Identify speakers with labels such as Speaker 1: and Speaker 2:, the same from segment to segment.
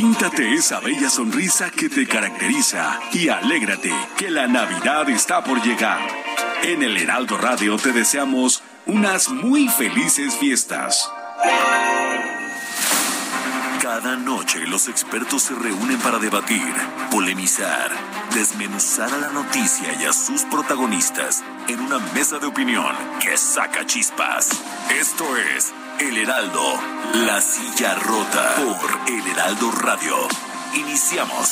Speaker 1: Píntate esa bella sonrisa que te caracteriza y alégrate que la Navidad está por llegar. En el Heraldo Radio te deseamos unas muy felices fiestas. Cada noche los expertos se reúnen para debatir, polemizar, desmenuzar a la noticia y a sus protagonistas en una mesa de opinión que saca chispas. Esto es El Heraldo, la silla rota por El Heraldo Radio. Iniciamos.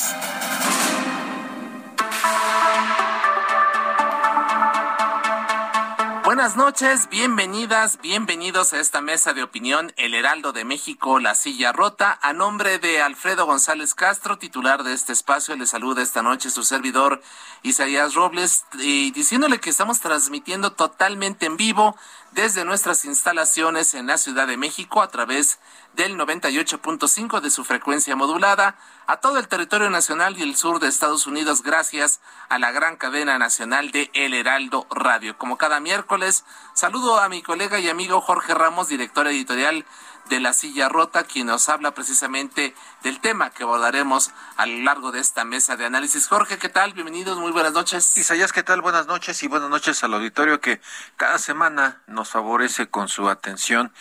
Speaker 2: Buenas noches, bienvenidas, bienvenidos a esta mesa de opinión El Heraldo de México, La Silla Rota. A nombre de Alfredo González Castro, titular de este espacio, le saluda esta noche su servidor Isaías Robles, y diciéndole que estamos transmitiendo totalmente en vivo desde nuestras instalaciones en la Ciudad de México a través del 98.5 de su frecuencia modulada a todo el territorio nacional y el sur de Estados Unidos gracias a la gran cadena nacional de El Heraldo Radio. Como cada miércoles, saludo a mi colega y amigo Jorge Ramos, director editorial de La Silla Rota, quien nos habla precisamente del tema que abordaremos a lo largo de esta mesa de análisis. Jorge, ¿qué tal? Bienvenidos, muy buenas noches.
Speaker 3: Isaías, ¿qué tal? Buenas noches y buenas noches al auditorio que cada semana nos favorece con su atención.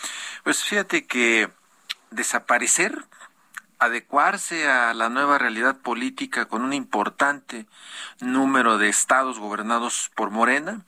Speaker 3: Pues fíjate que desaparecer, adecuarse a la nueva realidad política con un importante número de estados gobernados por Morena,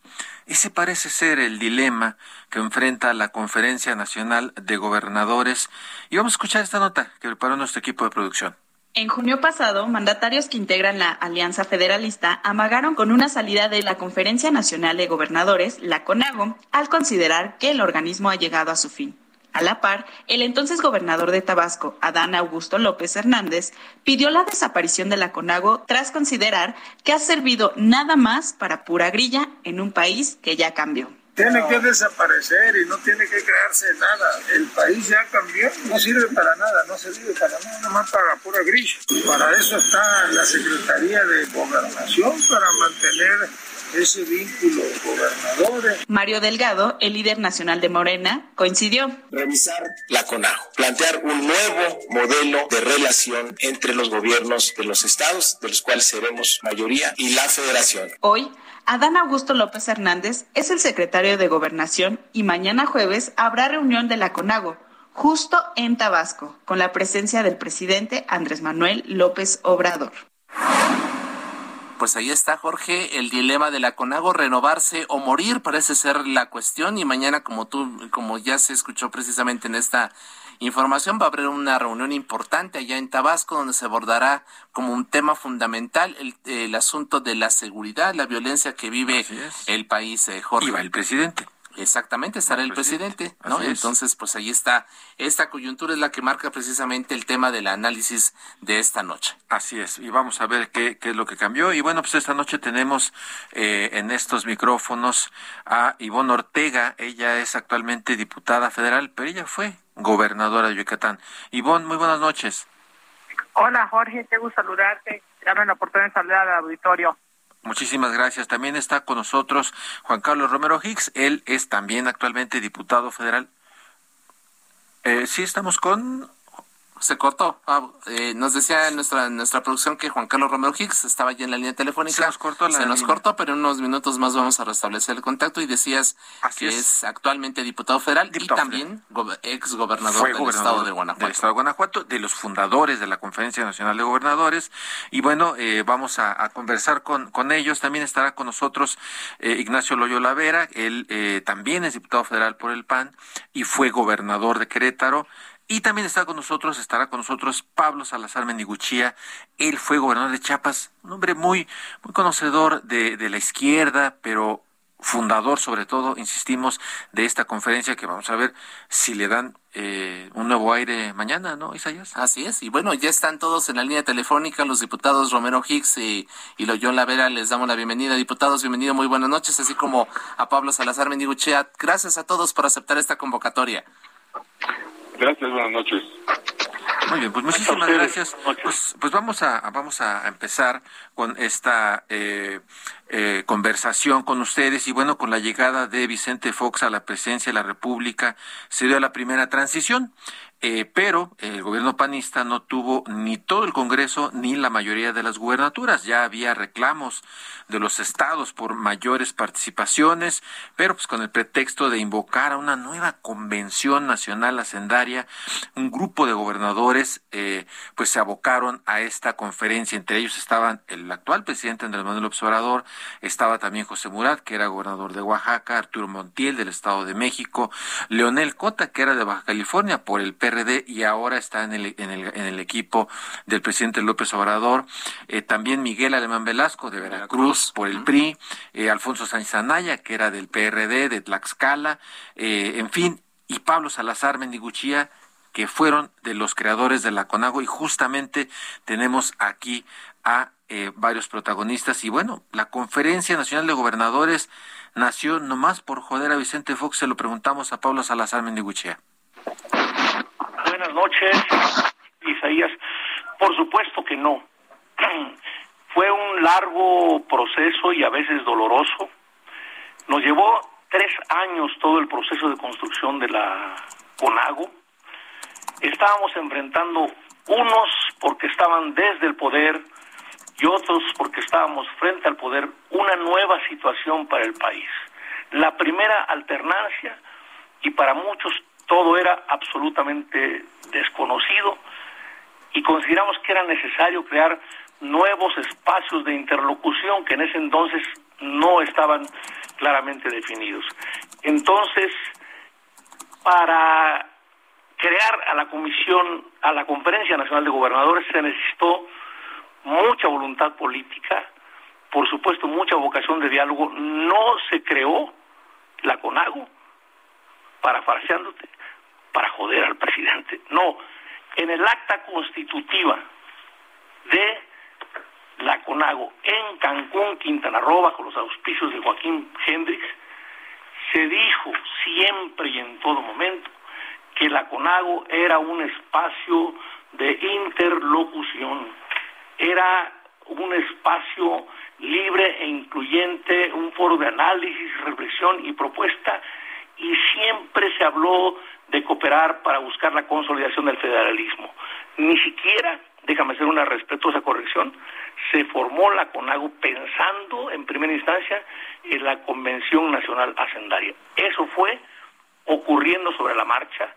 Speaker 3: ese parece ser el dilema que enfrenta la Conferencia Nacional de Gobernadores. Y vamos a escuchar esta nota que preparó nuestro equipo de producción.
Speaker 4: En junio pasado, mandatarios que integran la Alianza Federalista amagaron con una salida de la Conferencia Nacional de Gobernadores, la CONAGO, al considerar que el organismo ha llegado a su fin. A la par, el entonces gobernador de Tabasco, Adán Augusto López Hernández, pidió la desaparición de la CONAGO tras considerar que ha servido nada más para pura grilla en un país que ya cambió.
Speaker 5: Tiene que desaparecer y no tiene que crearse nada. El país ya cambió, no sirve para nada, no sirve para nada, nada más para pura grilla. Para eso está la Secretaría de Gobernación, para mantener ese vínculo gobernadores.
Speaker 4: Mario Delgado, el líder nacional de Morena, coincidió.
Speaker 6: Revisar la CONAGO, plantear un nuevo modelo de relación entre los gobiernos de los estados, de los cuales seremos mayoría, y la federación.
Speaker 4: Hoy, Adán Augusto López Hernández es el secretario de Gobernación y mañana jueves habrá reunión de la CONAGO justo en Tabasco, con la presencia del presidente Andrés Manuel López Obrador.
Speaker 2: Pues ahí está, Jorge, el dilema de la CONAGO, renovarse o morir parece ser la cuestión y mañana, como tú, como ya se escuchó precisamente en esta información, va a haber una reunión importante allá en Tabasco donde se abordará como un tema fundamental el, el asunto de la seguridad, la violencia que vive el país, eh, Jorge.
Speaker 3: Y va el presidente.
Speaker 2: Exactamente, estará el presidente, ¿no? Entonces, pues ahí está. Esta coyuntura es la que marca precisamente el tema del análisis de esta noche.
Speaker 3: Así es, y vamos a ver qué, qué es lo que cambió. Y bueno, pues esta noche tenemos eh, en estos micrófonos a Ivonne Ortega. Ella es actualmente diputada federal, pero ella fue gobernadora de Yucatán. Ivonne, muy buenas noches.
Speaker 7: Hola, Jorge, qué gusto saludarte. Dame la oportunidad de saludar al auditorio.
Speaker 3: Muchísimas gracias. También está con nosotros Juan Carlos Romero Hicks. Él es también actualmente diputado federal. Eh, sí, estamos con
Speaker 2: se cortó. Ah, eh, nos decía nuestra nuestra producción que Juan Carlos Romero Hicks estaba ya en la línea telefónica.
Speaker 3: Se nos cortó la
Speaker 2: Se nos cortó, pero en unos minutos más vamos a restablecer el contacto. Y decías
Speaker 3: Así
Speaker 2: que
Speaker 3: es.
Speaker 2: es. actualmente diputado federal
Speaker 3: Diputado
Speaker 2: y también ex gobernador
Speaker 3: fue
Speaker 2: del
Speaker 3: gobernador
Speaker 2: estado de Guanajuato.
Speaker 3: del estado de Guanajuato, de los fundadores de la Conferencia Nacional de Gobernadores. Y bueno, eh, vamos a, a conversar con, con ellos. También estará con nosotros eh, Ignacio Loyola Vera. Él eh, también es diputado federal por el PAN y fue gobernador de Querétaro. Y también está con nosotros, estará con nosotros Pablo Salazar Meniguchía. Él fue gobernador de Chiapas, un hombre muy, muy conocedor de, de la izquierda, pero fundador, sobre todo, insistimos, de esta conferencia que vamos a ver si le dan eh, un nuevo aire mañana, ¿no, Isaías?
Speaker 2: Así es, y bueno, ya están todos en la línea telefónica, los diputados Romero Hicks y, y Loyola Vera, les damos la bienvenida. Diputados, bienvenido, muy buenas noches, así como a Pablo Salazar Mendiguchea. Gracias a todos por aceptar esta convocatoria.
Speaker 8: Gracias, buenas noches.
Speaker 3: Muy bien, pues muchísimas gracias. Pues, pues vamos a vamos a empezar con esta eh, eh, conversación con ustedes y bueno, con la llegada de Vicente Fox a la presidencia de la República se dio la primera transición. Eh, pero el gobierno panista no tuvo ni todo el Congreso ni la mayoría de las gubernaturas. Ya había reclamos de los estados por mayores participaciones, pero pues con el pretexto de invocar a una nueva convención nacional hacendaria, un grupo de gobernadores eh, pues se abocaron a esta conferencia. Entre ellos estaban el actual presidente Andrés Manuel Observador, estaba también José Murat, que era gobernador de Oaxaca, Arturo Montiel del Estado de México, Leonel Cota, que era de Baja California por el PRD y ahora está en el, en el, en el equipo del presidente López Obrador. Eh, también Miguel Alemán Velasco de Veracruz por el PRI, eh, Alfonso Sánchez Anaya, que era del PRD, de Tlaxcala, eh, en fin, y Pablo Salazar Mendiguchía, que fueron de los creadores de la CONAGO y justamente tenemos aquí a varios protagonistas. Y bueno, la Conferencia Nacional de Gobernadores nació nomás por joder a Vicente Fox, se lo preguntamos a Pablo Salazar Mendiguchía
Speaker 9: buenas noches, Isaías. Por supuesto que no. Fue un largo proceso y a veces doloroso. Nos llevó tres años todo el proceso de construcción de la CONAGO. Estábamos enfrentando unos porque estaban desde el poder y otros porque estábamos frente al poder una nueva situación para el país. La primera alternancia y para muchos todo era absolutamente desconocido y consideramos que era necesario crear nuevos espacios de interlocución que en ese entonces no estaban claramente definidos. Entonces, para crear a la comisión, a la Conferencia Nacional de Gobernadores se necesitó mucha voluntad política, por supuesto mucha vocación de diálogo, no se creó la CONAGO, parafraseándote, para joder al presidente. No, en el acta constitutiva de la CONAGO en Cancún, Quintana Roo, bajo los auspicios de Joaquín Hendrix, se dijo siempre y en todo momento que la CONAGO era un espacio de interlocución, era un espacio libre e incluyente, un foro de análisis, reflexión y propuesta, y siempre se habló de cooperar para buscar la consolidación del federalismo. Ni siquiera, déjame hacer una respetuosa corrección, se formó la CONAGO pensando en primera instancia en la Convención Nacional Hacendaria. Eso fue ocurriendo sobre la marcha.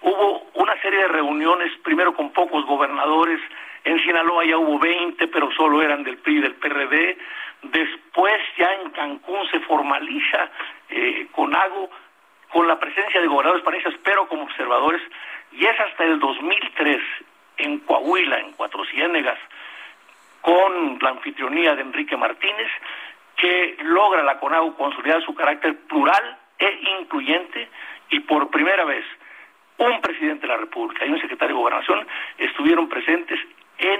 Speaker 9: Hubo una serie de reuniones, primero con pocos gobernadores, en Sinaloa ya hubo 20, pero solo eran del PRI y del PRD. Después ya en Cancún se formaliza eh, CONAGO con la presencia de gobernadores panistas, pero como observadores, y es hasta el 2003 en Coahuila, en Cuatro Ciénegas, con la anfitrionía de Enrique Martínez, que logra la CONAGO consolidar su carácter plural e incluyente y por primera vez un presidente de la República y un secretario de Gobernación estuvieron presentes en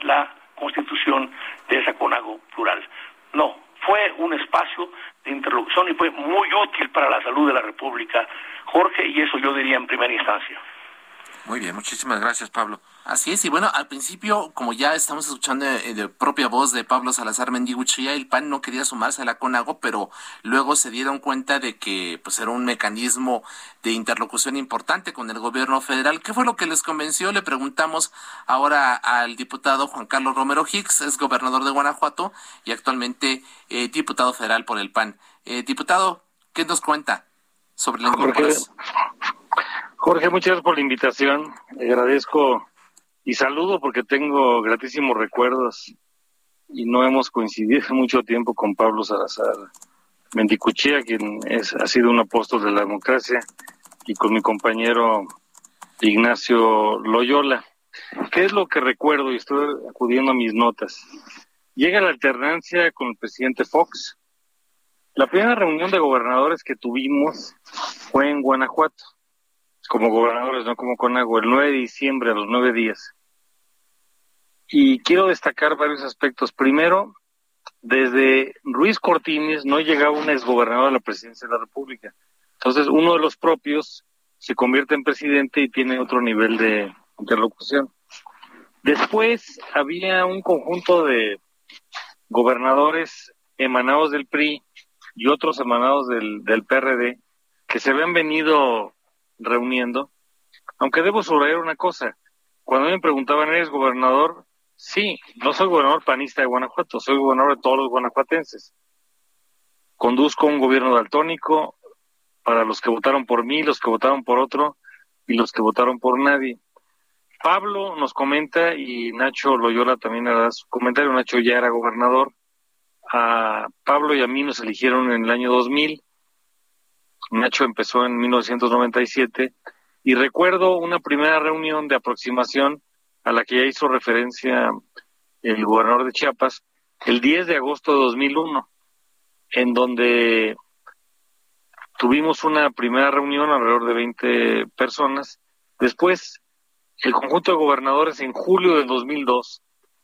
Speaker 9: la constitución de esa CONAGO plural. No, fue un espacio de interlocución y fue muy útil para la salud de la República, Jorge, y eso yo diría en primera instancia.
Speaker 3: Muy bien, muchísimas gracias, Pablo.
Speaker 2: Así es, y bueno, al principio, como ya estamos escuchando eh, de, propia voz de Pablo Salazar Mendiguchía, el PAN no quería sumarse a la CONAGO, pero luego se dieron cuenta de que pues era un mecanismo de interlocución importante con el gobierno federal. ¿Qué fue lo que les convenció? Le preguntamos ahora al diputado Juan Carlos Romero Hicks, es gobernador de Guanajuato y actualmente eh, diputado federal por el PAN. Eh, diputado, ¿qué nos cuenta sobre la incorporación?
Speaker 10: Jorge, muchas gracias por la invitación. agradezco y saludo porque tengo gratísimos recuerdos y no hemos coincidido mucho tiempo con Pablo Salazar Mendicuchía, quien es, ha sido un apóstol de la democracia, y con mi compañero Ignacio Loyola. ¿Qué es lo que recuerdo? Y estoy acudiendo a mis notas. Llega la alternancia con el presidente Fox, La primera reunión de gobernadores que tuvimos fue en Guanajuato, como gobernadores, no como Conago, el 9 de diciembre a los nueve días. Y quiero destacar varios aspectos. Primero, desde Ruiz Cortines no llegaba un exgobernador a la presidencia de la República. Entonces, uno de los propios se convierte en presidente y tiene otro nivel de interlocución. Después había un conjunto de gobernadores emanados del PRI y otros emanados del, del PRD que se habían venido reuniendo, aunque debo subrayar una cosa, cuando me preguntaban, ¿eres gobernador? Sí, no soy gobernador panista de Guanajuato, soy gobernador de todos los guanajuatenses. Conduzco un gobierno daltónico para los que votaron por mí, los que votaron por otro y los que votaron por nadie. Pablo nos comenta y Nacho Loyola también hará su comentario. Nacho ya era gobernador. A Pablo y a mí nos eligieron en el año 2000. Nacho empezó en 1997 y recuerdo una primera reunión de aproximación a la que ya hizo referencia el gobernador de Chiapas el 10 de agosto de 2001, en donde tuvimos una primera reunión alrededor de 20 personas. Después, el conjunto de gobernadores en julio del 2002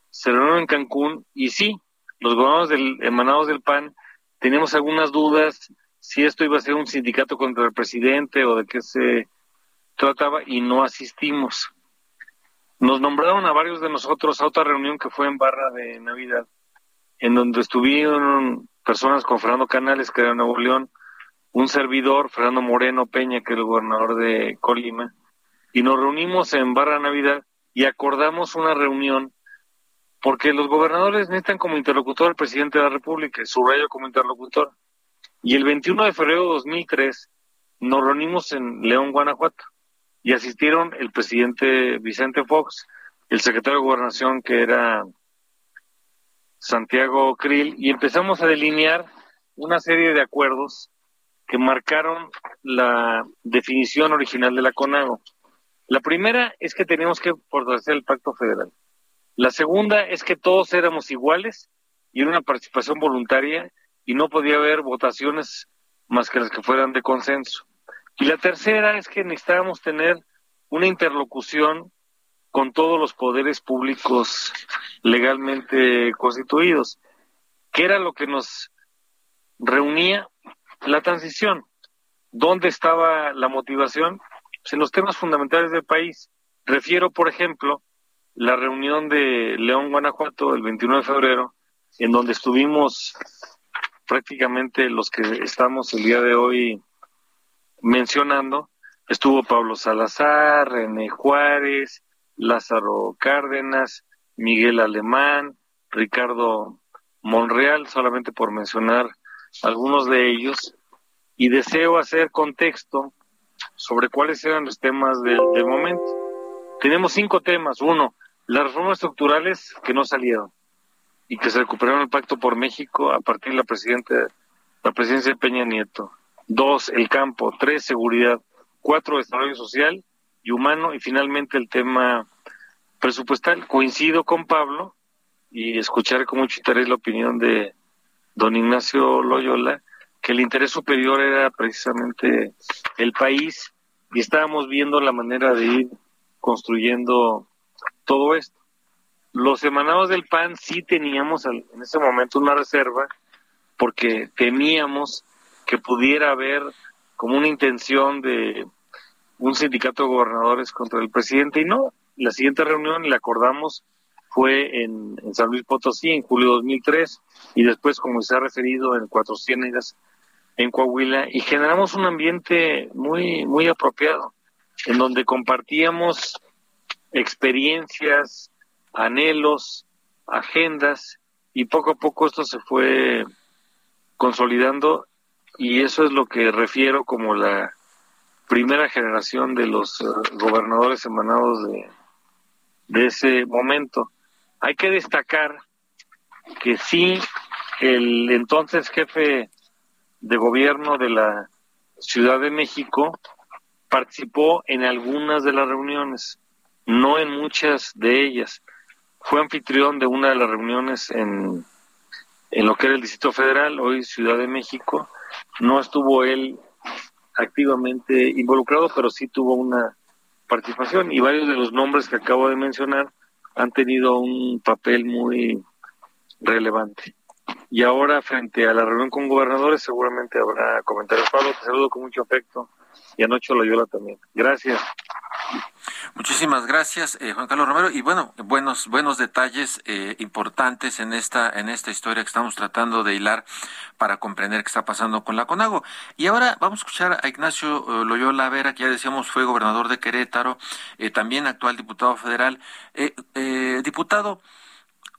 Speaker 10: se reunió en Cancún y sí, los gobernadores del, emanados del PAN teníamos algunas dudas si esto iba a ser un sindicato contra el presidente o de qué se trataba y no asistimos. Nos nombraron a varios de nosotros a otra reunión que fue en Barra de Navidad, en donde estuvieron personas con Fernando Canales, que era de Nuevo León, un servidor, Fernando Moreno Peña, que es el gobernador de Colima, y nos reunimos en Barra Navidad y acordamos una reunión porque los gobernadores necesitan como interlocutor al presidente de la República, subrayo como interlocutor. Y el 21 de febrero de 2003 nos reunimos en León, Guanajuato, y asistieron el presidente Vicente Fox, el secretario de Gobernación que era Santiago Krill, y empezamos a delinear una serie de acuerdos que marcaron la definición original de la CONAGO. La primera es que teníamos que fortalecer el pacto federal. La segunda es que todos éramos iguales y era una participación voluntaria y no podía haber votaciones más que las que fueran de consenso. Y la tercera es que necesitábamos tener una interlocución con todos los poderes públicos legalmente constituidos, que era lo que nos reunía la transición. ¿Dónde estaba la motivación? en los temas fundamentales del país. Refiero, por ejemplo, la reunión de León, Guanajuato, el 21 de febrero, en donde estuvimos prácticamente los que estamos el día de hoy mencionando. Estuvo Pablo Salazar, René Juárez, Lázaro Cárdenas, Miguel Alemán, Ricardo Monreal, solamente por mencionar algunos de ellos. Y deseo hacer contexto sobre cuáles eran los temas del, momento. Tenemos cinco temas. Uno, las reformas estructurales que no salieron y que se recuperaron el Pacto por México a partir de la, presidenta, la presidencia de Peña Nieto. Dos, el campo. Tres, seguridad. Cuatro, desarrollo social y humano. Y finalmente el tema presupuestal. Coincido con Pablo y escuchar con mucho interés la opinión de don Ignacio Loyola que el interés superior era precisamente el país y estábamos viendo la manera de ir construyendo todo esto. Los emanados del PAN sí teníamos en ese momento una reserva porque temíamos que pudiera haber como una intención de un sindicato de gobernadores contra el presidente y no. La siguiente reunión, le acordamos, fue en, San Luis Potosí en julio de 2003 y después, como se ha referido, en Cuatro Ciénegas en Coahuila y generamos un ambiente muy, muy apropiado, en donde compartíamos experiencias, anhelos, agendas, y poco a poco esto se fue consolidando y eso es lo que refiero como la primera generación de los eh, gobernadores emanados de, de ese momento. Hay que destacar que sí, el entonces jefe de gobierno de la Ciudad de México participó en algunas de las reuniones, no en muchas de ellas. Fue anfitrión de una de las reuniones en, en lo que era el Distrito Federal, hoy Ciudad de México. No estuvo él activamente involucrado, pero sí tuvo una participación y varios de los nombres que acabo de mencionar han tenido un papel muy relevante. Y ahora, frente a la reunión con gobernadores, seguramente habrá comentarios. Pablo, te saludo con mucho afecto y anoche lo Loyola también. Gracias.
Speaker 3: Muchísimas gracias, eh, Juan Carlos Romero. Y bueno, buenos, buenos detalles eh, importantes en esta, en esta historia que estamos tratando de hilar para comprender qué está pasando con la CONAGO. Y ahora vamos a escuchar a Ignacio eh, Loyola Vera, que ya decíamos fue gobernador de Querétaro, también actual diputado federal. diputado,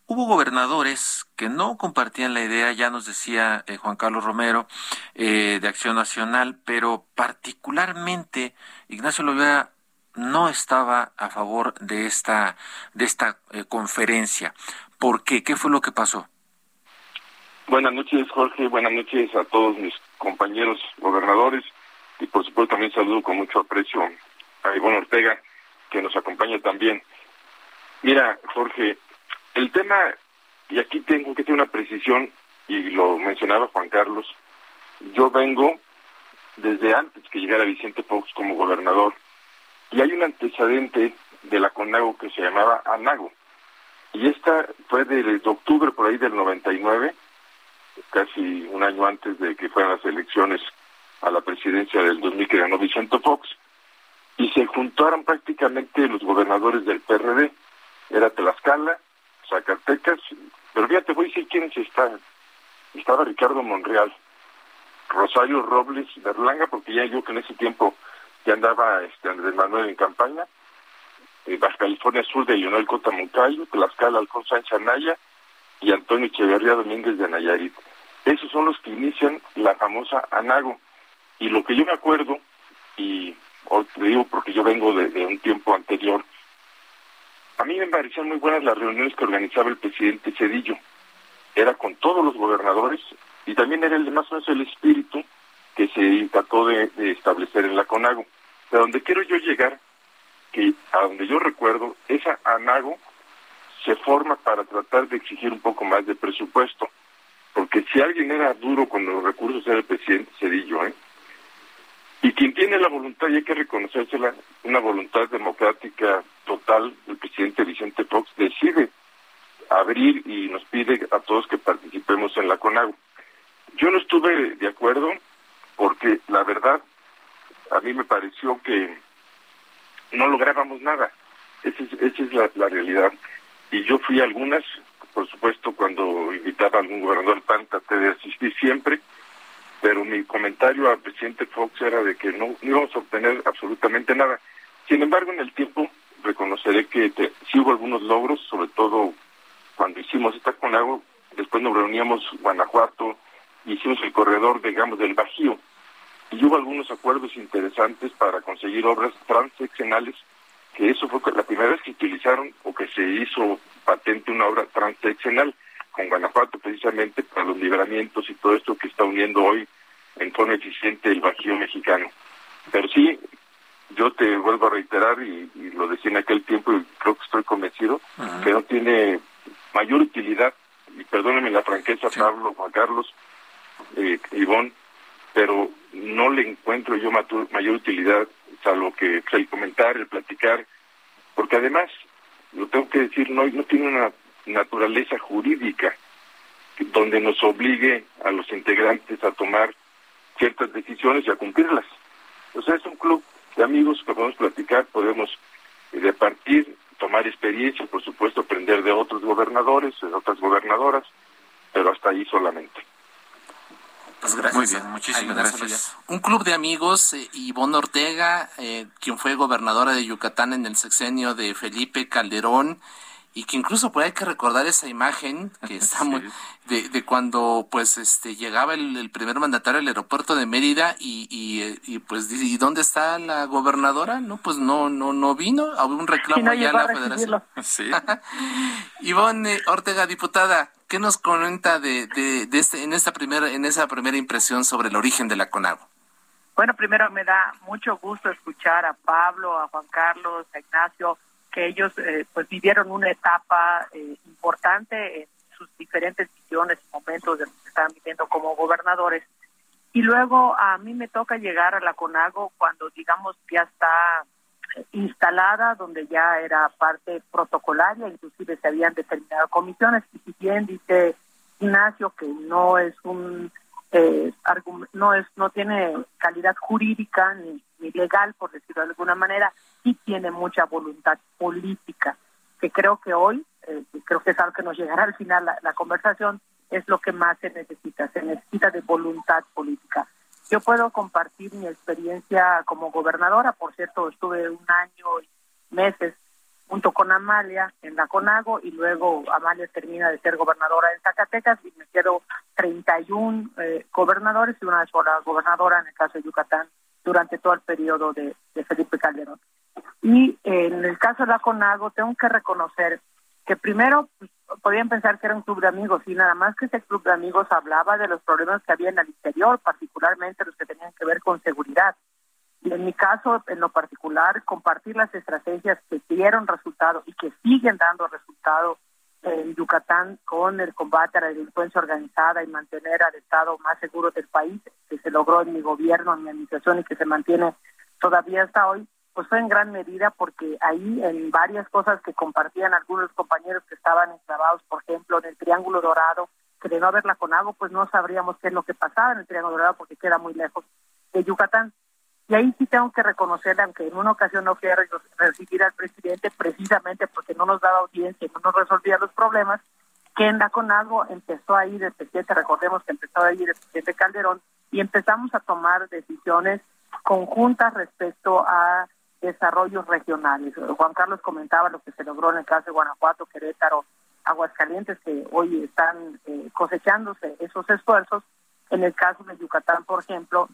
Speaker 3: Hubo gobernadores que no compartían la idea, ya nos decía Juan Carlos Romero, de Acción Nacional, pero particularmente Ignacio Loyola no estaba a favor de esta, de esta eh, conferencia. ¿Por qué? ¿Qué fue lo que pasó?
Speaker 8: Buenas noches, Jorge. Buenas noches a todos mis compañeros gobernadores. Y por supuesto también saludo con mucho aprecio a Ivonne Ortega, que nos acompaña también. Mira, Jorge, el tema, y aquí tengo que tener una precisión, y lo mencionaba Juan Carlos, yo vengo desde antes que llegara Vicente Fox como gobernador y hay un antecedente de la CONAGO que se llamaba ANAGO. Y esta fue de, octubre por ahí del 99, casi un año antes de que fueran las elecciones a la presidencia del 2000 que ganó Vicente Fox. Y se juntaron prácticamente los gobernadores del PRD. Era Tlaxcala, Zacatecas, pero fíjate, voy a decir quiénes estaban. Estaba Ricardo Monreal, Rosario Robles Berlanga, porque ya yo que en ese tiempo que andaba este, Andrés Manuel en campaña, eh, Baja California Sur de Leonel Cota Moncayo, Tlaxcala Alfonso Sánchez Anaya y Antonio Echeverría Domínguez de Nayarit. Esos son los que inician la famosa ANAGO. Y lo que yo me acuerdo, y hoy te digo porque yo vengo de, un tiempo anterior, a mí me parecían muy buenas las reuniones que organizaba el presidente Cedillo. Era con todos los gobernadores y también era el más o menos el espíritu que se trató de, establecer en la CONAGO. De donde quiero yo llegar, que a donde yo recuerdo, esa ANAGO se forma para tratar de exigir un poco más de presupuesto. Porque si alguien era duro con los recursos era el presidente Cedillo, ¿eh? Y quien tiene la voluntad, y hay que reconocérsela, una voluntad democrática total, el presidente Vicente Fox decide abrir y nos pide a todos que participemos en la CONAGO. Yo no estuve de acuerdo porque la verdad a mí me pareció que no lográbamos nada. Esa es, la, realidad. Y yo fui a algunas, por supuesto, cuando invitaba a algún gobernador PAN, traté de asistir siempre, pero mi comentario al presidente Fox era de que no, íbamos a obtener absolutamente nada. Sin embargo, en el tiempo reconoceré que sí hubo algunos logros, sobre todo cuando hicimos esta CONAGO, después nos reuníamos Guanajuato, hicimos el corredor, digamos, del Bajío, y hubo algunos acuerdos interesantes para conseguir obras transeccionales, que eso fue la primera vez que utilizaron o que se hizo patente una obra transeccional con Guanajuato precisamente para los libramientos y todo esto que está uniendo hoy en forma eficiente el Bajío mexicano. Pero sí, yo te vuelvo a reiterar y, lo decía en aquel tiempo y creo que estoy convencido que no tiene mayor utilidad, y perdónenme la franqueza Pablo, Juan Carlos, eh, Ivonne, pero no le encuentro yo mayor utilidad, salvo que el comentar, el platicar, porque además, lo tengo que decir, no, no tiene una naturaleza jurídica donde nos obligue a los integrantes a tomar ciertas decisiones y a cumplirlas. O sea, es un club de amigos que podemos platicar, podemos eh, departir, tomar experiencia, por supuesto, aprender de otros gobernadores, de otras gobernadoras, pero hasta ahí solamente.
Speaker 2: Pues gracias. Muy bien, muchísimas gracias. Un club de amigos, eh, Ivonne Ortega, eh, quien fue gobernadora de Yucatán en el sexenio de Felipe Calderón, y que incluso pues hay que recordar esa imagen que está muy, de, cuando pues este llegaba el, primer mandatario al aeropuerto de Mérida y, y, eh, y pues y dónde está la gobernadora no pues no no no vino había un reclamo ya en la federación sí. Ivonne Ortega diputada ¿Qué nos comenta de, de, este, en, esta primera, en esa primera impresión sobre el origen de la CONAGO?
Speaker 7: Bueno, primero me da mucho gusto escuchar a Pablo, a Juan Carlos, a Ignacio, que ellos eh, pues vivieron una etapa eh, importante en sus diferentes visiones y momentos de lo que estaban viviendo como gobernadores. Y luego a mí me toca llegar a la CONAGO cuando, digamos, ya está instalada, donde ya era parte protocolaria, inclusive se habían determinado comisiones. Y si bien dice Ignacio que no es un eh, no es no tiene calidad jurídica ni, legal por decirlo de alguna manera sí tiene mucha voluntad política que creo que hoy eh, creo que es algo que nos llegará al final la, conversación es lo que más se necesita se necesita de voluntad política yo puedo compartir mi experiencia como gobernadora por cierto estuve un año y meses junto con Amalia en la CONAGO y luego Amalia termina de ser gobernadora en Zacatecas y me quedo 31 eh, gobernadores y una sola gobernadora en el caso de Yucatán durante todo el periodo de, Felipe Calderón. Y en el caso de la CONAGO tengo que reconocer que primero pues, podían pensar que era un club de amigos y nada más que ese club de amigos hablaba de los problemas que había en el interior, particularmente los que tenían que ver con seguridad. Y en mi caso, en lo particular, compartir las estrategias que dieron resultado y que siguen dando resultado en Yucatán con el combate a la delincuencia organizada y mantener al Estado más seguro del país, que se logró en mi gobierno, en mi administración y que se mantiene todavía hasta hoy, pues fue en gran medida porque ahí en varias cosas que compartían algunos compañeros que estaban enclavados, por ejemplo, en el Triángulo Dorado, que de no haberla con algo, pues no sabríamos qué es lo que pasaba en el Triángulo Dorado porque queda muy lejos de Yucatán. Y ahí sí tengo que reconocer, aunque en una ocasión no fui a recibir al presidente precisamente porque no nos daba audiencia y no nos resolvía los problemas, que en la CONAGO empezó a ir el presidente, recordemos que empezó a ir el presidente Calderón, y empezamos a tomar decisiones conjuntas respecto a desarrollos regionales. Juan Carlos comentaba lo que se logró en el caso de Guanajuato, Querétaro, Aguascalientes, que hoy están eh, cosechándose esos esfuerzos. En el caso de Yucatán, por ejemplo,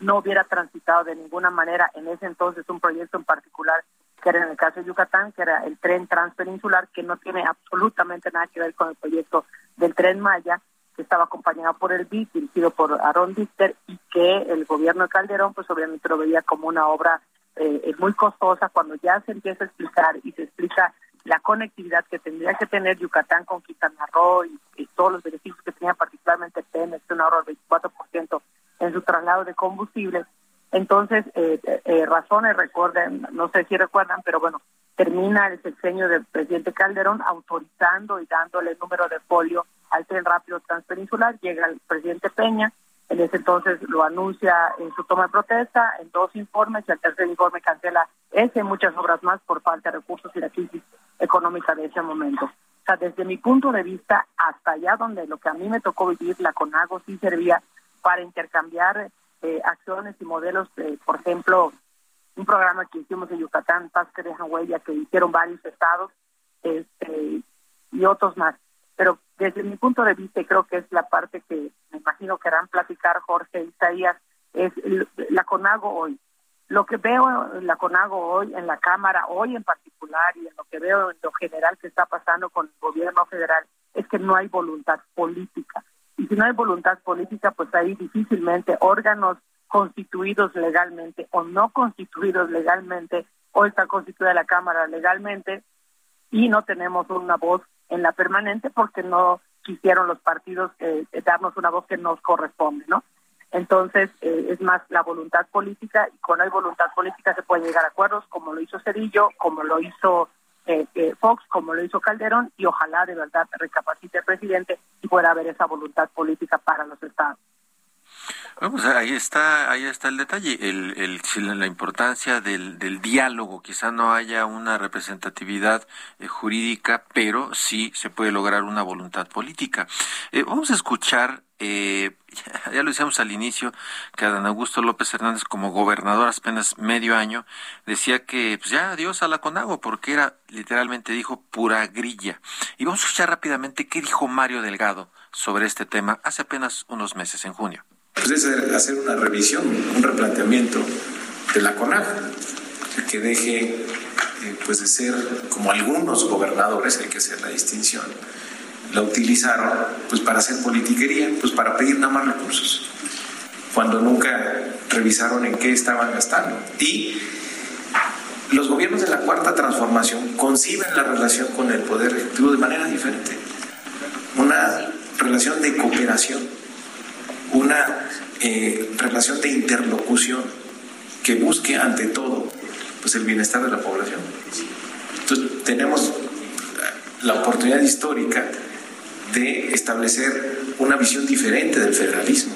Speaker 7: no hubiera transitado de ninguna manera en ese entonces un proyecto en particular que era en el caso de Yucatán, que era el tren transpeninsular, que no tiene absolutamente nada que ver con el proyecto del tren Maya, que estaba acompañado por el BIC, dirigido por Aaron Dichter, y que el gobierno de Calderón, pues obviamente lo veía como una obra eh, muy costosa. Cuando ya se empieza a explicar y se explica la conectividad que tendría que tener Yucatán con Quintana Roo y, todos los beneficios que tenía particularmente Pemex, un ahorro del 24% en su traslado de combustible. Entonces, eh, eh, razones, recuerden, no sé si recuerdan, pero bueno, termina el sexenio del presidente Calderón autorizando y dándole el número de folio al tren rápido transpeninsular. Llega el presidente Peña, en ese entonces lo anuncia en su toma de protesta, en dos informes, y el tercer informe cancela ese y muchas obras más por falta de recursos y la crisis económica de ese momento. O sea, desde mi punto de vista, hasta allá donde lo que a mí me tocó vivir, la CONAGO sí servía para intercambiar eh, acciones y modelos, por ejemplo, un programa que hicimos en Yucatán, Paz que dejan huella, que hicieron varios estados este, y otros más. Pero desde mi punto de vista, creo que es la parte que me imagino que harán platicar Jorge y Isaías, es la CONAGO hoy. Lo que veo en la CONAGO hoy, en la Cámara, hoy en particular, y en lo que veo en lo general que está pasando con el gobierno federal, es que no hay voluntad política. Y si no hay voluntad política, pues ahí difícilmente órganos constituidos legalmente o no constituidos legalmente, o está constituida la Cámara legalmente, y no tenemos una voz en la permanente porque no quisieron los partidos eh, darnos una voz que nos corresponde, ¿no? Entonces, eh, es más la voluntad política y con hay voluntad política se puede llegar a acuerdos como lo hizo Cedillo, como lo hizo eh, eh, Fox, como lo hizo Calderón, y ojalá de verdad recapacite el presidente y pueda haber esa voluntad política para los estados.
Speaker 3: Vamos, ahí está, ahí está el detalle, el, la importancia del, del diálogo. Quizá no haya una representatividad eh, jurídica, pero sí se puede lograr una voluntad política. Eh, vamos a escuchar, eh, ya lo decíamos al inicio, que Adán Augusto López Hernández, como gobernador apenas medio año, decía que pues ya adiós a la Conago, porque era, literalmente dijo, pura grilla. Y vamos a escuchar rápidamente qué dijo Mario Delgado sobre este tema hace apenas unos meses, en junio
Speaker 11: pues es hacer una revisión, un replanteamiento de la CONAG, que deje eh, pues de ser como algunos gobernadores, hay que hacer la distinción, la utilizaron pues para hacer politiquería, pues para pedir nada más recursos, cuando nunca revisaron en qué estaban gastando. Y los gobiernos de la cuarta transformación conciben la relación con el poder ejecutivo de manera diferente. relación de cooperación, una eh, relación de interlocución que busque ante todo pues el bienestar de la población. Entonces tenemos la oportunidad histórica de establecer una visión diferente del federalismo.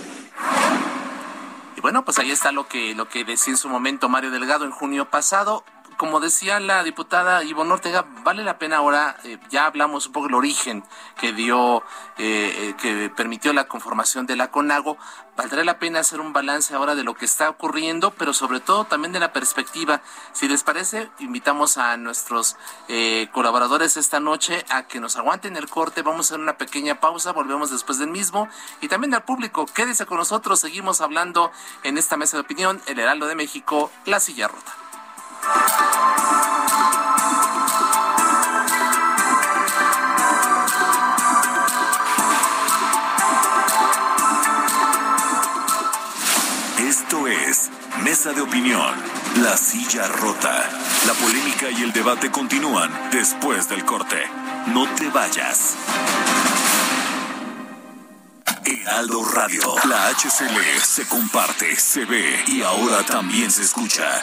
Speaker 2: Y bueno, pues ahí está lo que lo que decía en su momento Mario Delgado en junio pasado como decía la diputada Ivonne Ortega, vale la pena ahora, eh, ya hablamos un poco del origen que dio, eh, eh, que permitió la conformación de la CONAGO, valdría la pena hacer un balance ahora de lo que está ocurriendo, pero sobre todo también de la perspectiva. Si les parece, invitamos a nuestros colaboradores esta noche a que nos aguanten el corte, vamos a hacer una pequeña pausa, volvemos después del mismo, y también al público, quédese con nosotros, seguimos hablando en esta mesa de opinión, el Heraldo de México, La Silla Rota.
Speaker 1: Esto es Mesa de Opinión, La Silla Rota. La polémica y el debate continúan después del corte. No te vayas. Heraldo Radio, la HCL se comparte, se ve y ahora también se escucha.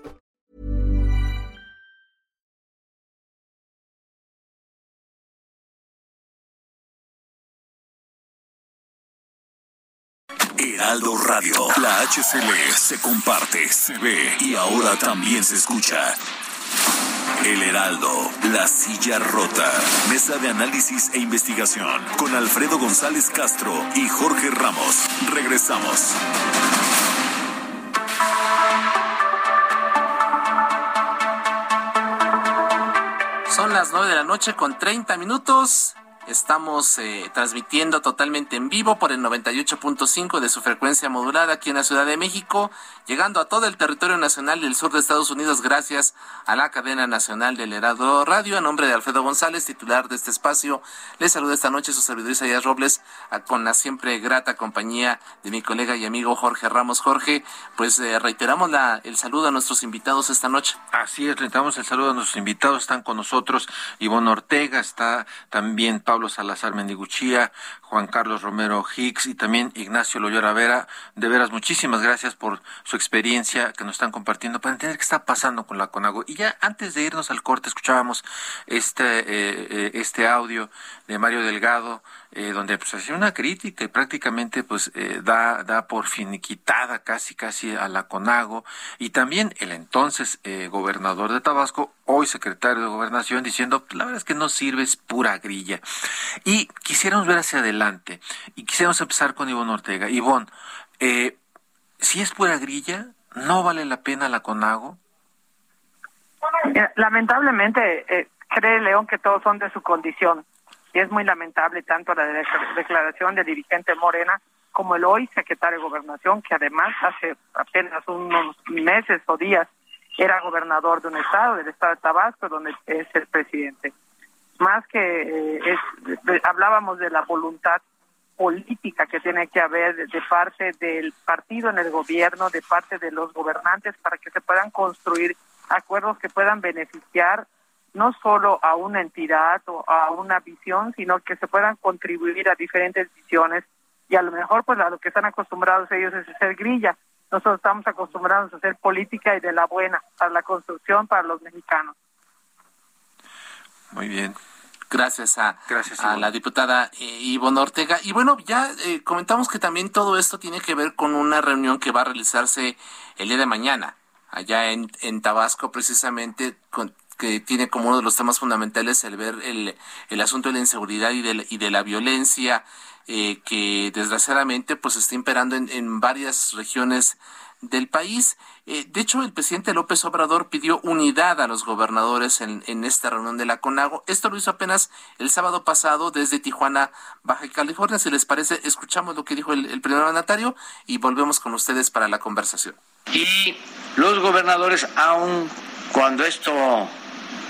Speaker 1: Heraldo Radio. La HCL se comparte, se ve y ahora también se escucha. El Heraldo, la silla rota. Mesa de análisis e investigación con Alfredo González Castro y Jorge Ramos. Regresamos.
Speaker 2: Son las nueve de la noche con 30 minutos. Estamos eh, transmitiendo totalmente en vivo por el 98.5 de su frecuencia modulada aquí en la Ciudad de México, llegando a todo el territorio nacional del sur de Estados Unidos gracias a la cadena nacional del Herado Radio. A nombre de Alfredo González, titular de este espacio, les saluda esta noche su servidor Isaías Robles con la siempre grata compañía de mi colega y amigo Jorge Ramos. Jorge, pues eh, reiteramos la, el saludo a nuestros invitados esta noche.
Speaker 3: Así es, reiteramos el saludo a nuestros invitados. Están con nosotros Ivonne Ortega, está también Pablo Salazar Mendiguchía, Juan Carlos Romero Hicks y también Ignacio Loyola Vera. De veras, muchísimas gracias por su experiencia que nos están compartiendo para entender qué está pasando con la CONAGO. Y ya antes de irnos al corte, escuchábamos este, eh, eh, este audio de Mario Delgado, eh, donde pues hacía una crítica y prácticamente pues da, da por finiquitada casi casi a la CONAGO y también el entonces gobernador de Tabasco, hoy secretario de Gobernación, diciendo la verdad es que no sirve, es pura grilla. Y quisiéramos ver hacia adelante y quisiéramos empezar con Ivonne Ortega. Ivonne, eh, si es pura grilla, ¿no vale la pena la CONAGO?
Speaker 7: Eh, lamentablemente, eh, cree León que todos son de su condición. Y es muy lamentable tanto la declaración del dirigente Morena como el hoy secretario de Gobernación, que además hace apenas unos meses o días era gobernador de un estado, del estado de Tabasco, donde es el presidente. Más que eh, es, hablábamos de la voluntad política que tiene que haber de parte del partido en el gobierno, de parte de los gobernantes, para que se puedan construir acuerdos que puedan beneficiar no solo a una entidad o a una visión, sino que se puedan contribuir a diferentes visiones y a lo mejor pues a lo que están acostumbrados ellos es hacer grilla. Nosotros estamos acostumbrados a hacer política y de la buena, para la construcción, para los mexicanos.
Speaker 3: Muy bien.
Speaker 2: Gracias a, a la diputada eh, Ivonne Ortega. Y bueno, ya eh, comentamos que también todo esto tiene que ver con una reunión que va a realizarse el día de mañana, allá en, en Tabasco, precisamente con, que tiene como uno de los temas fundamentales el ver el, el asunto de la inseguridad y de, y de la violencia eh, que desgraciadamente pues está imperando en, en varias regiones del país. Eh, de hecho, el presidente López Obrador pidió unidad a los gobernadores en, en, esta reunión de la CONAGO. Esto lo hizo apenas el sábado pasado desde Tijuana, Baja California. Si les parece, escuchamos lo que dijo el, primer mandatario y volvemos con ustedes para la conversación.
Speaker 12: Y los gobernadores, aun cuando esto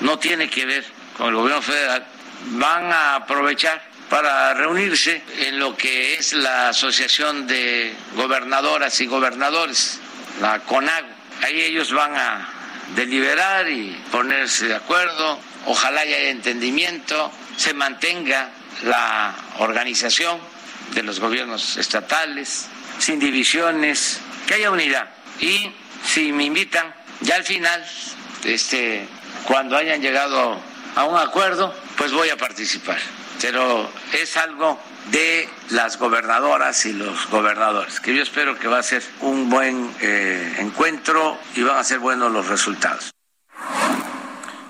Speaker 12: no tiene que ver con el gobierno federal, van a aprovechar para reunirse en lo que es la Asociación de Gobernadoras y Gobernadores, la CONAGO. Ahí ellos van a deliberar y ponerse de acuerdo, ojalá haya entendimiento, se mantenga la organización de los gobiernos estatales, sin divisiones, que haya unidad. Y si me invitan, ya al final, este, cuando hayan llegado a un acuerdo, pues voy a participar pero es algo de las gobernadoras y los gobernadores, que yo espero que va a ser un buen eh, encuentro y van a ser buenos los resultados.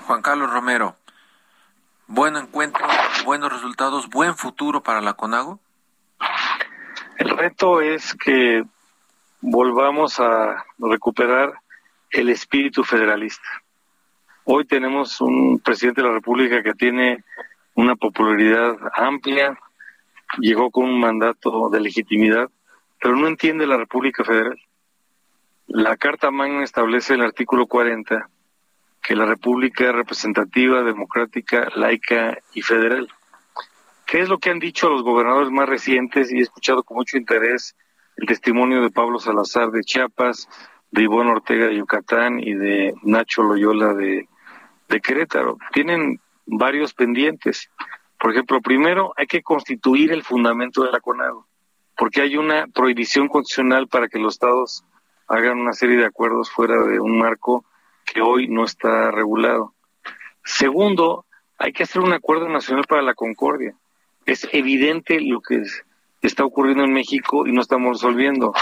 Speaker 3: Juan Carlos Romero, buen encuentro, buenos resultados, buen futuro para la CONAGO.
Speaker 10: El reto es que volvamos a recuperar el espíritu federalista. Hoy tenemos un presidente de la República que tiene una popularidad amplia, llegó con un mandato de legitimidad, pero no entiende la República Federal. La Carta Magna establece el artículo 40 que la República es representativa, democrática, laica y federal. ¿Qué es lo que han dicho los gobernadores más recientes? Y he escuchado con mucho interés el testimonio de Pablo Salazar de Chiapas, de Ivonne Ortega de Yucatán y de Nacho Loyola de, de Querétaro. Tienen varios pendientes. Por ejemplo, primero hay que constituir el fundamento de la CONAGO, porque hay una prohibición constitucional para que los estados hagan una serie de acuerdos fuera de un marco que hoy no está regulado. Segundo, hay que hacer un acuerdo nacional para la concordia. Es evidente lo que está ocurriendo en México y no estamos resolviendo.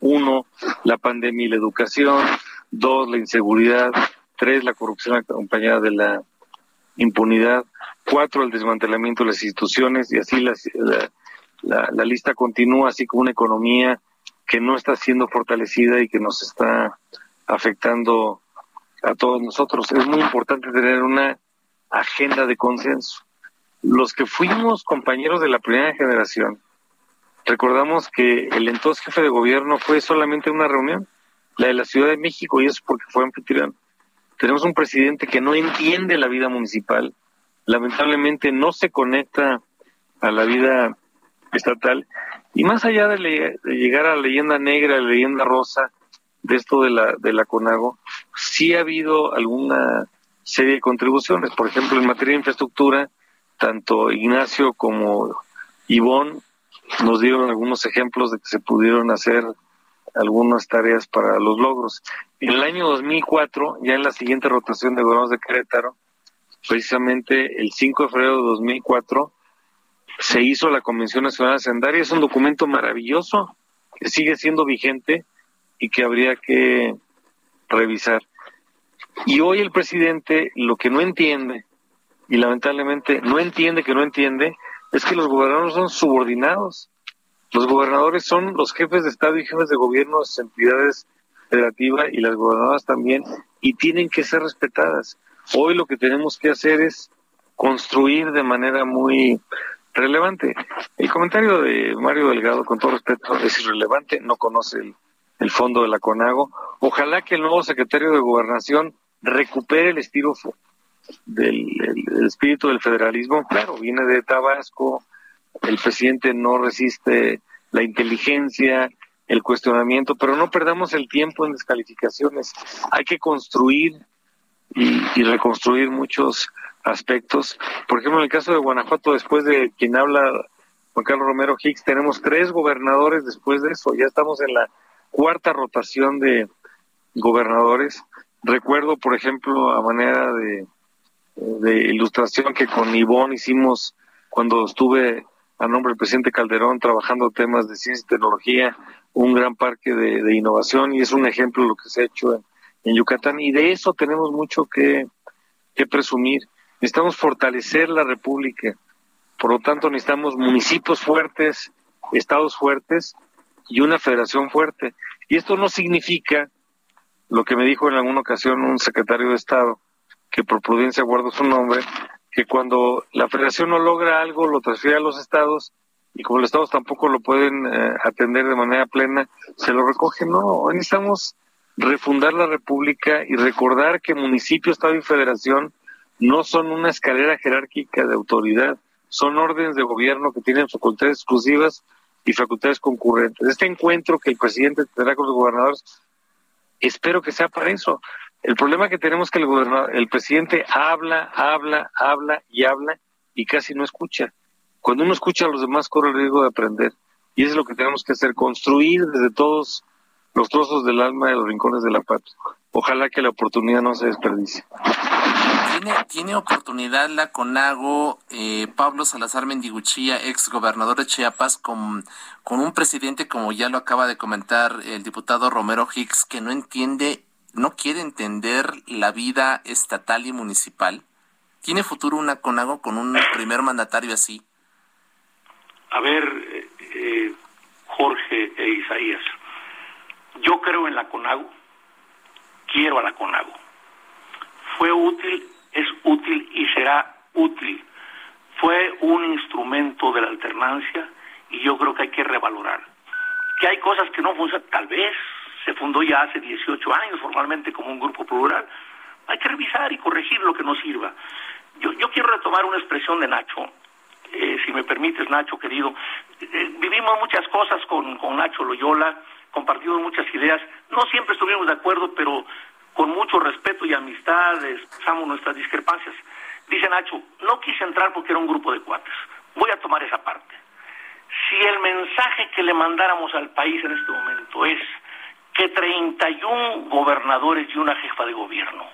Speaker 10: Uno, la pandemia y la educación. Dos, la inseguridad. Tres, la corrupción acompañada de la impunidad, cuatro, el desmantelamiento de las instituciones y así la, la, lista continúa, así como una economía que no está siendo fortalecida y que nos está afectando a todos nosotros. Es muy importante tener una agenda de consenso. Los que fuimos compañeros de la primera generación, recordamos que el entonces jefe de gobierno fue solamente una reunión, la de la Ciudad de México, y eso porque fue anfitrión. Tenemos un presidente que no entiende la vida municipal, lamentablemente no se conecta a la vida estatal y más allá de, llegar a la leyenda negra, la leyenda rosa de esto de la de la Conago, sí ha habido alguna serie de contribuciones, por ejemplo en materia de infraestructura, tanto Ignacio como Ivón nos dieron algunos ejemplos de que se pudieron hacer algunas tareas para los logros. En el año 2004, ya en la siguiente rotación de gobiernos de Querétaro, precisamente el 5 de febrero de 2004, se hizo la Convención Nacional Hacendaria. Es un documento maravilloso que sigue siendo vigente y que habría que revisar. Y hoy el presidente lo que no entiende, y lamentablemente no entiende que no entiende, es que los gobernadores son subordinados. Los gobernadores son los jefes de Estado y jefes de gobierno de entidades federativas y las gobernadoras también, y tienen que ser respetadas. Hoy lo que tenemos que hacer es construir de manera muy relevante. El comentario de Mario Delgado, con todo respeto, es irrelevante, no conoce el, fondo de la CONAGO. Ojalá que el nuevo secretario de Gobernación recupere el estilo del el espíritu del federalismo. Claro, viene de Tabasco, el presidente no resiste la inteligencia, el cuestionamiento, pero no perdamos el tiempo en descalificaciones. Hay que construir y, reconstruir muchos aspectos. Por ejemplo, en el caso de Guanajuato, después de quien habla Juan Carlos Romero Hicks, tenemos tres gobernadores después de eso. Ya estamos en la cuarta rotación de gobernadores. Recuerdo, por ejemplo, a manera de, de ilustración que con Ivonne hicimos cuando estuve a nombre del presidente Calderón trabajando temas de ciencia y tecnología, un gran parque de, innovación y es un ejemplo lo que se ha hecho en, Yucatán y de eso tenemos mucho que presumir. Necesitamos fortalecer la República. Por lo tanto, necesitamos municipios fuertes, estados fuertes y una federación fuerte. Y esto no significa lo que me dijo en alguna ocasión un secretario de Estado, que por prudencia guardo su nombre, que cuando la federación no logra algo, lo transfiere a los estados y como los estados tampoco lo pueden eh, atender de manera plena, se lo recoge. No, hoy necesitamos refundar la República y recordar que municipio, estado y federación no son una escalera jerárquica de autoridad, son órdenes de gobierno que tienen facultades exclusivas y facultades concurrentes. Este encuentro que el presidente tendrá con los gobernadores, espero que sea para eso. El problema que tenemos es que el, gobernador, el presidente habla, habla, habla y habla y casi no escucha. Cuando uno escucha a los demás corre el riesgo de aprender. Y eso es lo que tenemos que hacer, construir desde todos los trozos del alma de los rincones de la patria. Ojalá que la oportunidad no se desperdicie.
Speaker 2: ¿Tiene, oportunidad la CONAGO, eh, Pablo Salazar Mendiguchía, ex gobernador de Chiapas, con, con un presidente, como ya lo acaba de comentar el diputado Romero Hicks, que no entiende, no quiere entender la vida estatal y municipal? ¿Tiene futuro una CONAGO con un primer mandatario así?
Speaker 9: A ver, eh, eh, Jorge e Isaías, yo creo en la CONAGO, quiero a la CONAGO. Fue útil es útil y será útil. Fue un instrumento de la alternancia y yo creo que hay que revalorar. Que hay cosas que no funcionan, tal vez se fundó ya hace 18 años formalmente como un grupo plural. Hay que revisar y corregir lo que no sirva. Yo, yo quiero retomar una expresión de Nacho, eh, si me permites, Nacho, querido. Eh, vivimos muchas cosas con, con Nacho Loyola, compartimos muchas ideas. No siempre estuvimos de acuerdo, pero con mucho respeto y amistad expresamos nuestras discrepancias. Dice Nacho, no quise entrar porque era un grupo de cuates. Voy a tomar esa parte. Si el mensaje que le mandáramos al país en este momento es que 31 gobernadores y una jefa de gobierno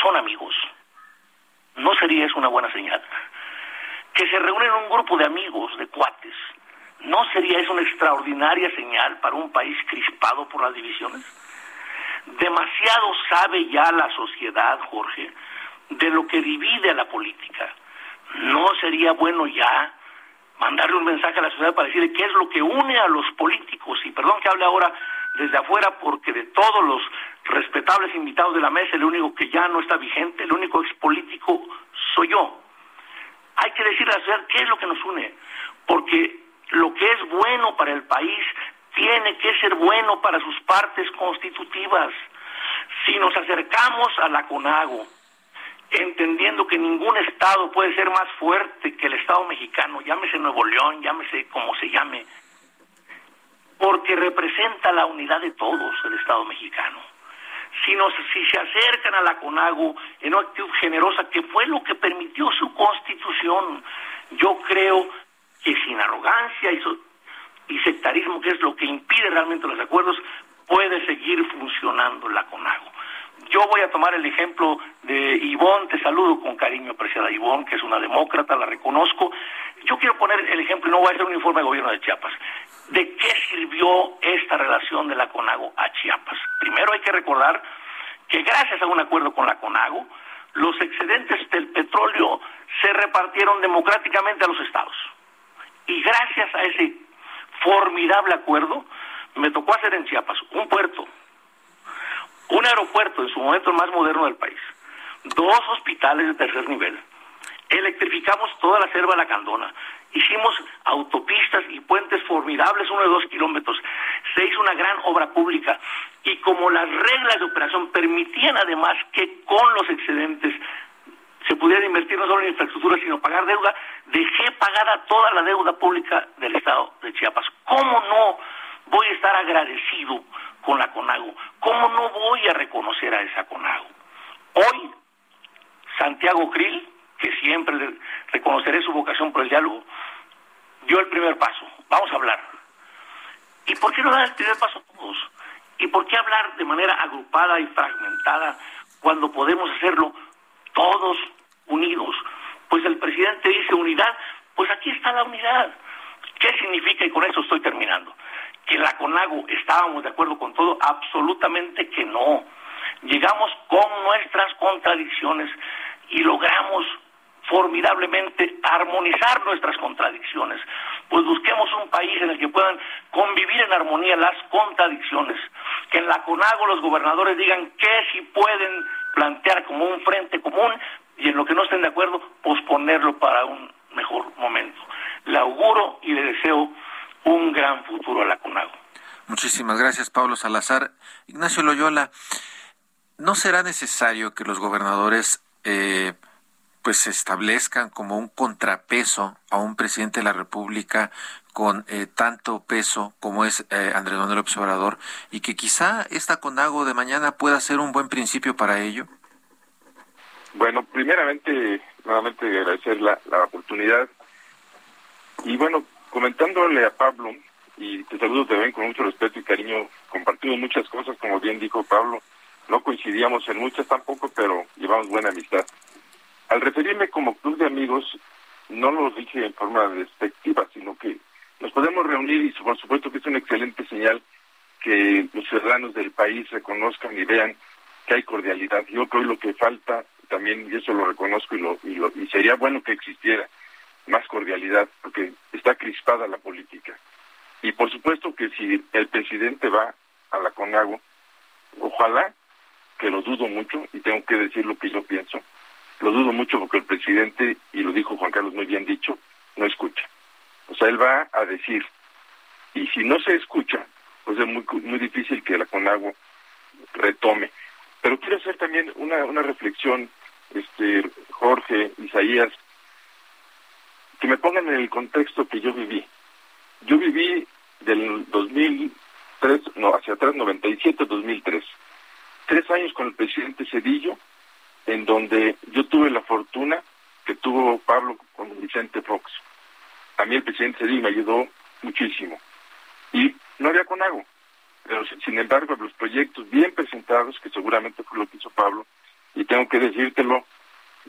Speaker 9: son amigos, ¿no sería eso una buena señal? Que se reúnen un grupo de amigos, de cuates, ¿no sería eso una extraordinaria señal para un país crispado por las divisiones? Demasiado sabe ya la sociedad, Jorge, de lo que divide a la política. ¿No sería bueno ya mandarle un mensaje a la sociedad para decirle qué es lo que une a los políticos? Y perdón que hable ahora desde afuera, porque de todos los respetables invitados de la mesa, el único que ya no está vigente, el único expolítico soy yo. Hay que decirle a la sociedad qué es lo que nos une, porque lo que es bueno para el país tiene que ser bueno para sus partes constitutivas. Si nos acercamos a la CONAGO, entendiendo que ningún Estado puede ser más fuerte que el Estado mexicano, llámese Nuevo León, llámese como se llame, porque representa la unidad de todos el Estado mexicano. Si, nos, si se acercan a la CONAGO en una actitud generosa, que fue lo que permitió su constitución, yo creo que sin arrogancia y, sectarismo, que es lo que impide realmente los acuerdos, puede seguir funcionando la CONAGO. Yo voy a tomar el ejemplo de Ivonne, te saludo con cariño, apreciada Ivonne, que es una demócrata, la reconozco. Yo quiero poner el ejemplo, y no voy a hacer un informe de gobierno de Chiapas, de qué sirvió esta relación de la CONAGO a Chiapas. Primero hay que recordar que gracias a un acuerdo con la CONAGO, los excedentes del petróleo se repartieron democráticamente a los estados. Y gracias a ese formidable acuerdo, me tocó hacer en Chiapas un puerto, un aeropuerto en su momento el más moderno del país, dos hospitales de tercer nivel, electrificamos toda la selva de la Candona, hicimos autopistas y puentes formidables, uno de dos kilómetros, se hizo una gran obra pública y como las reglas de operación permitían además que con los excedentes se pudiera invertir no solo en infraestructura, sino pagar deuda, dejé pagada toda la deuda pública del Estado de Chiapas. ¿Cómo no voy a estar agradecido con la CONAGO? ¿Cómo no voy a reconocer a esa CONAGO? Hoy, Santiago Krill, que siempre reconoceré su vocación por el diálogo, dio el primer paso. Vamos a hablar. ¿Y por qué no dar el primer paso todos? ¿Y por qué hablar de manera agrupada y fragmentada cuando podemos hacerlo todos unidos. Pues el presidente dice unidad, pues aquí está la unidad. ¿Qué significa? Y con eso estoy terminando. Que la CONAGO estábamos de acuerdo con todo, absolutamente que no. Llegamos con nuestras contradicciones. y logramos formidablemente armonizar nuestras contradicciones. Pues busquemos un país en el que puedan convivir en armonía las contradicciones. Que en la CONAGO los gobernadores digan qué si pueden plantear como un frente común y en lo que no estén de acuerdo, posponerlo para un mejor momento. Le auguro y le deseo un gran futuro a la CONAGO.
Speaker 3: Muchísimas gracias, Pablo Salazar. Ignacio Loyola, ¿no será necesario que los gobernadores eh, pues se establezcan como un contrapeso a un presidente de la República con eh, tanto peso como es eh, Andrés Manuel Observador y que quizá esta CONAGO de mañana pueda ser un buen principio para ello?
Speaker 8: Bueno, primeramente, nuevamente agradecer la, la oportunidad y bueno, comentándole a Pablo, y te saludo también con mucho respeto y cariño, compartimos muchas cosas, como bien dijo Pablo, no coincidíamos en muchas tampoco, pero llevamos buena amistad. Al referirme como club de amigos, no lo dije en forma despectiva, sino que nos podemos reunir y por supuesto que es una excelente señal que los ciudadanos del país reconozcan y vean que hay cordialidad. Yo creo que lo que falta también, y eso lo reconozco y, lo, y, lo, y sería bueno que existiera más cordialidad, porque está crispada la política. Y por supuesto que si el presidente va a la CONAGO, ojalá, que lo dudo mucho, y tengo que decir lo que yo pienso, lo dudo mucho porque el presidente, y lo dijo Juan Carlos muy bien dicho, no escucha. O sea, él va a decir, y si no se escucha, pues es muy, muy difícil que la CONAGO retome. Pero quiero hacer también una, una reflexión, este Jorge, Isaías, que me pongan en el contexto que yo viví. Yo viví del 2003, no, hacia atrás, 97, 2003. Tres años con el presidente Cedillo, en donde yo tuve la fortuna que tuvo Pablo con Vicente Fox. A mí el presidente Cedillo me ayudó muchísimo. Y no había conago. Pero sin embargo, los proyectos bien presentados, que seguramente fue lo que hizo Pablo, y tengo que decírtelo,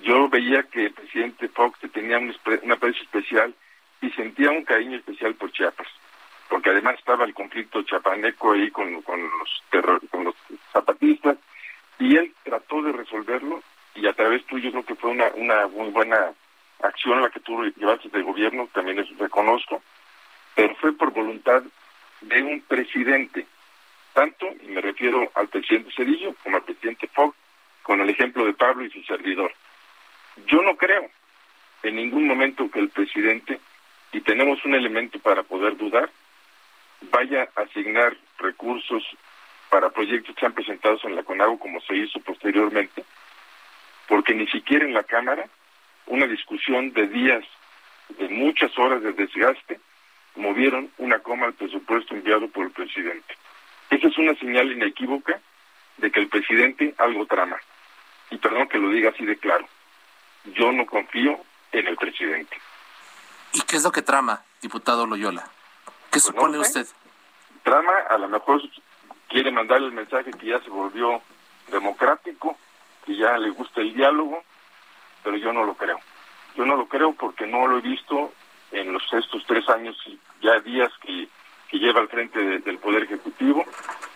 Speaker 8: yo veía que el presidente Fox tenía un, un aprecio especial y sentía un cariño especial por Chiapas, porque además estaba el conflicto chapaneco ahí con, con los terror, con los zapatistas, y él trató de resolverlo y a través tuyo creo que fue una, una muy buena acción la que tú llevaste de gobierno, también eso reconozco, pero fue por voluntad de un presidente, tanto, y me refiero al presidente Cedillo como al presidente Fox, con el ejemplo de Pablo y su servidor. Yo no creo en ningún momento que el presidente, y tenemos un elemento para poder dudar, vaya a asignar recursos para proyectos que han presentados en la CONAGO como se hizo posteriormente, porque ni siquiera en la Cámara una discusión de días, de muchas horas de desgaste, movieron una coma al presupuesto enviado por el presidente. Esa es una señal inequívoca de que el presidente algo trama. Y perdón que lo diga así de claro. Yo no confío en el presidente.
Speaker 2: ¿Y qué es lo que trama, diputado Loyola? ¿Qué supone
Speaker 8: no sé.
Speaker 2: usted?
Speaker 8: Trama, a lo mejor quiere mandarle el mensaje que ya se volvió democrático, que ya le gusta el diálogo, pero yo no lo creo. Yo no lo creo porque no lo he visto en los estos tres años y ya días que, lleva al frente de, del Poder Ejecutivo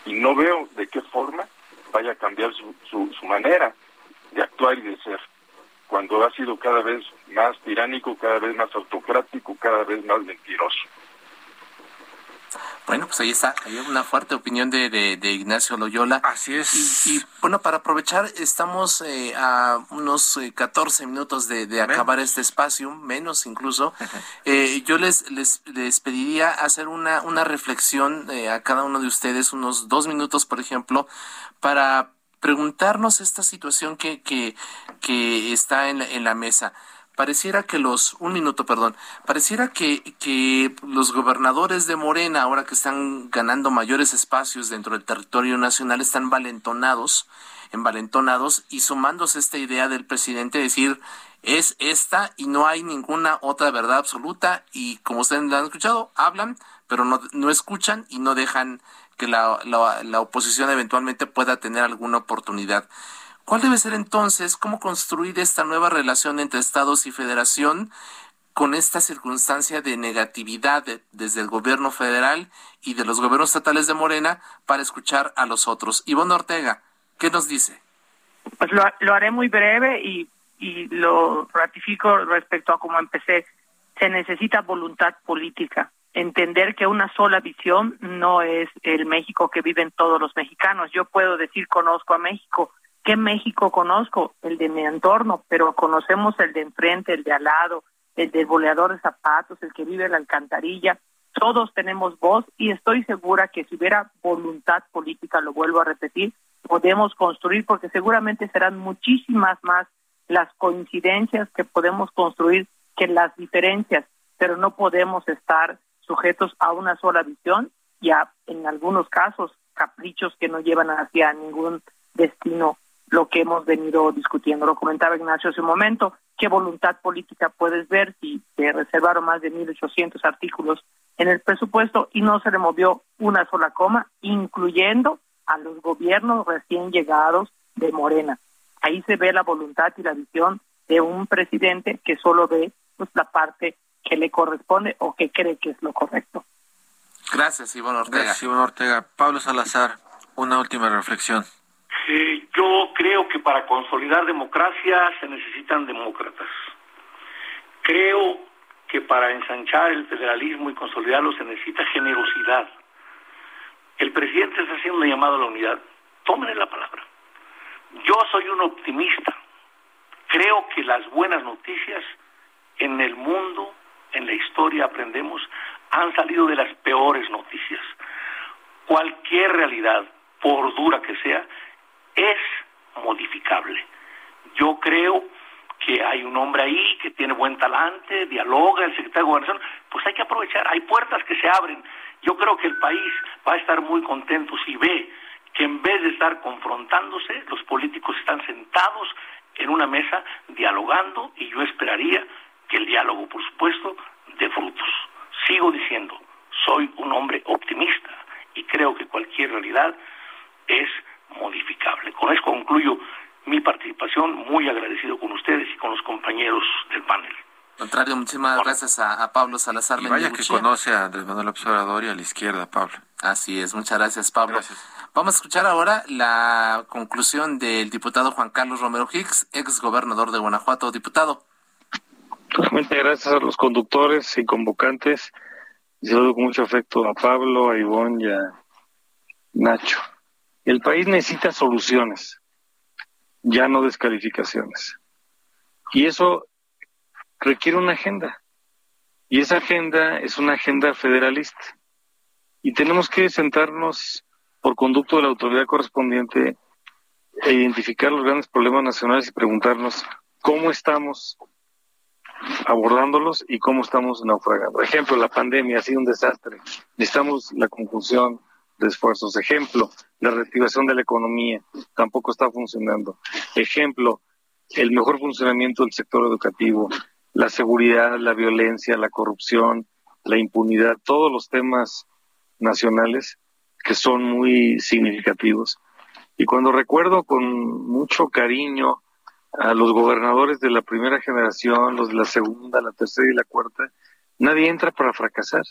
Speaker 8: y no veo de qué forma vaya a cambiar su, su manera de actuar y de ser cuando ha sido cada vez más tiránico, cada vez más autocrático, cada vez más mentiroso.
Speaker 2: Bueno, pues ahí está, hay una fuerte opinión de, de, de Ignacio Loyola.
Speaker 3: Así es.
Speaker 2: Y, y bueno, para aprovechar, estamos eh, a unos eh, 14 minutos de, de acabar este espacio, menos incluso. Eh, yo les, les, les pediría hacer una, una reflexión eh, a cada uno de ustedes, unos dos minutos, por ejemplo, para preguntarnos esta situación que, que, que está en la, en la mesa pareciera que los, un minuto, perdón, pareciera que, que los gobernadores de Morena, ahora que están ganando mayores espacios dentro del territorio nacional, están valentonados, envalentonados y sumándose esta idea del presidente de decir, es esta y no hay ninguna otra verdad absoluta y como ustedes lo han escuchado, hablan, pero no, no escuchan y no dejan que la, la, la oposición eventualmente pueda tener alguna oportunidad. ¿Cuál debe ser entonces cómo construir esta nueva relación entre estados y federación con esta circunstancia de negatividad de, desde el gobierno federal y de los gobiernos estatales de Morena para escuchar a los otros? Ivonne Ortega, ¿qué nos dice?
Speaker 7: Pues lo, lo haré muy breve y, y lo ratifico respecto a cómo empecé, se necesita voluntad política, entender que una sola visión no es el México que viven todos los mexicanos. Yo puedo decir conozco a México, ¿qué México conozco? El de mi entorno, pero conocemos el de enfrente, el de al lado, el del boleador de zapatos, el que vive en la alcantarilla. Todos tenemos voz y estoy segura que si hubiera voluntad política, lo vuelvo a repetir, podemos construir porque seguramente serán muchísimas más las coincidencias que podemos construir que las diferencias, pero no podemos estar sujetos a una sola visión y a, en algunos casos, caprichos que no llevan hacia ningún destino lo que hemos venido discutiendo. Lo comentaba Ignacio hace un momento, qué voluntad política puedes ver si se reservaron más de 1.800 artículos en el presupuesto y no se le movió una sola coma, incluyendo a los gobiernos recién llegados de Morena. Ahí se ve la voluntad y la visión de un presidente que solo ve pues, la parte que le corresponde o que cree que es lo correcto.
Speaker 2: Gracias, Iván Ortega.
Speaker 3: Gracias, Iván Ortega. Pablo Salazar, una última reflexión.
Speaker 9: Eh, yo creo que para consolidar democracia se necesitan demócratas. Creo que para ensanchar el federalismo y consolidarlo se necesita generosidad. El presidente está haciendo un llamado a la unidad. Tómenle la palabra. Yo soy un optimista. Creo que las buenas noticias en el mundo, en la historia aprendemos, han salido de las peores noticias. Cualquier realidad, por dura que sea, es modificable. Yo creo que hay un hombre ahí que tiene buen talante, dialoga, el secretario de Gobernación, pues hay que aprovechar, hay puertas que se abren. Yo creo que el país va a estar muy contento si ve que en vez de estar confrontándose, los políticos están sentados en una mesa dialogando y yo esperaría que el diálogo, por supuesto, dé frutos. Sigo diciendo, soy un hombre optimista y creo que cualquier realidad es modificable. Con eso concluyo mi participación, muy agradecido con ustedes y con los compañeros del panel.
Speaker 2: Contrario, muchísimas gracias a, Pablo Salazar.
Speaker 3: Y vaya que conoce a Andrés Manuel Observador y a la izquierda, Pablo.
Speaker 2: Así es, muchas gracias, Pablo. Vamos a escuchar ahora la conclusión del diputado Juan Carlos Romero Hicks, ex gobernador de Guanajuato. Diputado.
Speaker 10: Totalmente gracias a los conductores y convocantes. Y saludo con mucho afecto a Pablo, a Ivonne y a Nacho. El país necesita soluciones, ya no descalificaciones. Y eso requiere una agenda. Y esa agenda es una agenda federalista. Y tenemos que sentarnos por conducto de la autoridad correspondiente e identificar los grandes problemas nacionales y preguntarnos cómo estamos abordándolos y cómo estamos naufragando. Ejemplo, la pandemia ha sido un desastre. Necesitamos la conjunción de esfuerzos. Ejemplo, la reactivación de la economía tampoco está funcionando. Ejemplo, el mejor funcionamiento del sector educativo, la seguridad, la violencia, la corrupción, la impunidad, todos los temas nacionales que son muy significativos. Y cuando recuerdo con mucho cariño a los gobernadores de la primera generación, los de la segunda, la tercera y la cuarta, nadie entra para fracasar.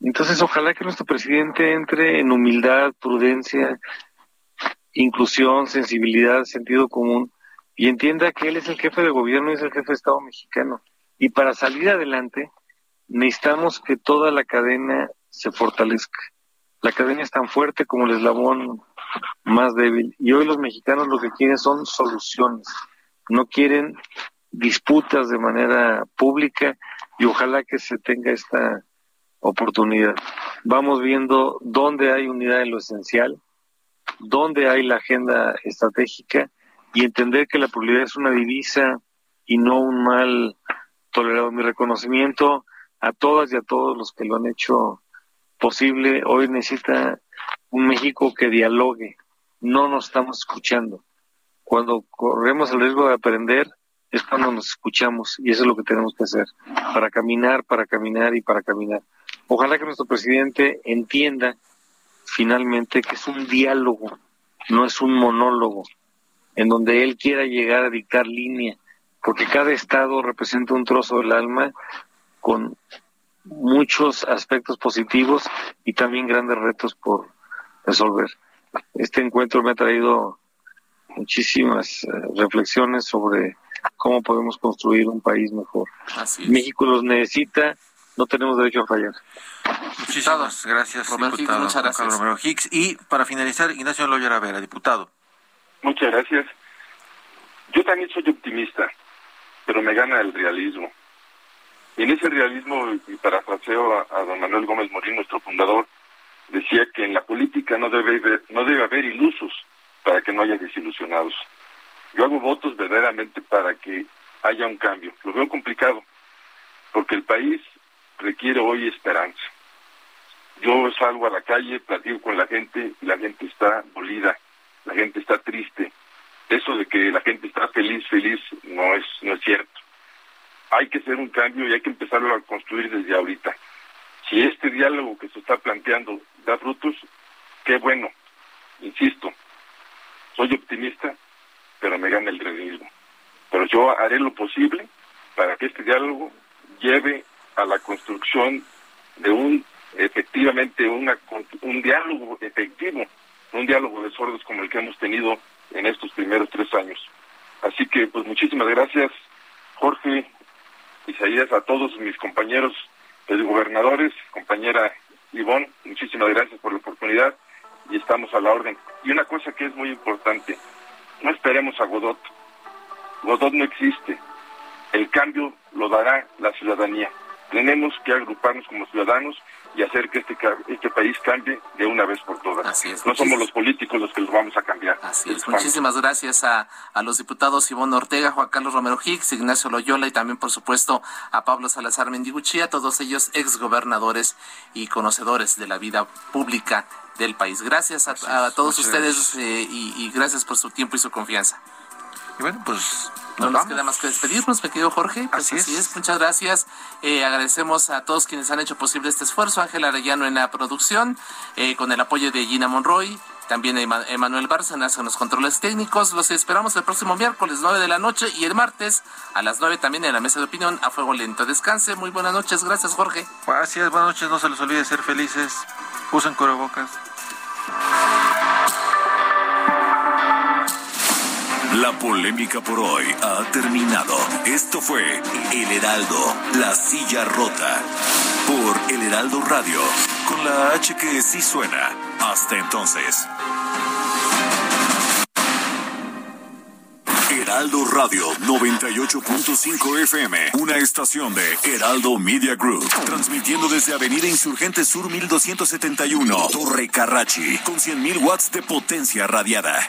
Speaker 10: Entonces, ojalá que nuestro presidente entre en humildad, prudencia, inclusión, sensibilidad, sentido común y entienda que él es el jefe de gobierno y es el jefe de Estado mexicano. Y para salir adelante necesitamos que toda la cadena se fortalezca. La cadena es tan fuerte como el eslabón más débil. Y hoy los mexicanos lo que quieren son soluciones. No quieren disputas de manera pública y ojalá que se tenga esta oportunidad. Vamos viendo dónde hay unidad en lo esencial, dónde hay la agenda estratégica y entender que la pluralidad es una divisa y no un mal tolerado. Mi reconocimiento a todas y a todos los que lo han hecho posible. Hoy necesita un México que dialogue. No nos estamos escuchando. Cuando corremos el riesgo de aprender es cuando nos escuchamos y eso es lo que tenemos que hacer para caminar, para caminar y para caminar. Ojalá que nuestro presidente entienda finalmente que es un diálogo, no es un monólogo, en donde él quiera llegar a dictar línea, porque cada estado representa un trozo del alma con muchos aspectos positivos y también grandes retos por resolver. Este encuentro me ha traído muchísimas eh, reflexiones sobre cómo podemos construir un país mejor.
Speaker 2: Así
Speaker 10: México los necesita, no tenemos derecho a fallar.
Speaker 3: Muchísimas gracias,
Speaker 2: Romero
Speaker 3: diputado
Speaker 2: muchas
Speaker 3: Juan
Speaker 2: gracias.
Speaker 3: Carlos Romero Hicks. Y para finalizar, Ignacio Loyola Vera, diputado.
Speaker 8: Muchas gracias. Yo también soy optimista, pero me gana el realismo. Y en ese realismo, y parafraseo a, a don Manuel Gómez Morín, nuestro fundador, decía que en la política no debe, haber- no debe haber ilusos para que no haya desilusionados. Yo hago votos verdaderamente para que haya un cambio. Lo veo complicado, porque el país requiere hoy esperanza. Yo salgo a la calle, platico con la gente y la gente está dolida, la gente está triste. Eso de que la gente está feliz, feliz, no es, no es cierto. Hay que hacer un cambio y hay que empezarlo a construir desde ahorita. Si este diálogo que se está planteando da frutos, qué bueno. Insisto, soy optimista, pero me gana el realismo. Pero yo haré lo posible para que este diálogo lleve a la construcción de un efectivamente una, un diálogo efectivo, un diálogo de sordos como el que hemos tenido en estos primeros tres años. Así que, pues muchísimas gracias, Jorge, Isaías, a todos mis compañeros eh, gobernadores, compañera Ivonne, muchísimas gracias por la oportunidad y estamos a la orden. Y una cosa que es muy importante, no esperemos a Godot. Godot no existe. El cambio lo dará la ciudadanía. Tenemos que agruparnos como ciudadanos y hacer que este, este país cambie de una vez por todas. no somos los políticos los que los vamos a cambiar.
Speaker 2: Así es. Muchísimas gracias a, a los diputados Ivonne Ortega, Juan Carlos Romero Hicks, Ignacio Loyola y también, por supuesto, a Pablo Salazar Mendiguchía, todos ellos exgobernadores y conocedores de la vida pública del país. Gracias a, a todos
Speaker 3: muchas
Speaker 2: ustedes eh, y, y gracias por su tiempo y su confianza.
Speaker 3: Y bueno, pues
Speaker 2: No
Speaker 3: nos
Speaker 2: queda más que despedirnos, me querido Jorge. Pues así, es. muchas gracias. Eh, agradecemos a todos quienes han hecho posible este esfuerzo. Ángel Arellano en la producción, eh, con el apoyo de Gina Monroy. También Ema- Emanuel Bárcenas en los controles técnicos. Los esperamos el próximo miércoles 9 de la noche y el martes a las 9 también en la mesa de opinión a fuego lento. Descanse. Muy buenas noches. Gracias, Jorge.
Speaker 3: Gracias, buenas noches, no se les olvide ser felices. Usen cubrebocas.
Speaker 1: La polémica por hoy ha terminado. Esto fue El Heraldo, la silla rota. Por El Heraldo Radio, con la H que sí suena. Hasta entonces. Heraldo Radio 98.5 FM, una estación de Heraldo Media Group, transmitiendo desde Avenida Insurgente Sur 1271, Torre Carrachi, con 100.000 watts de potencia radiada.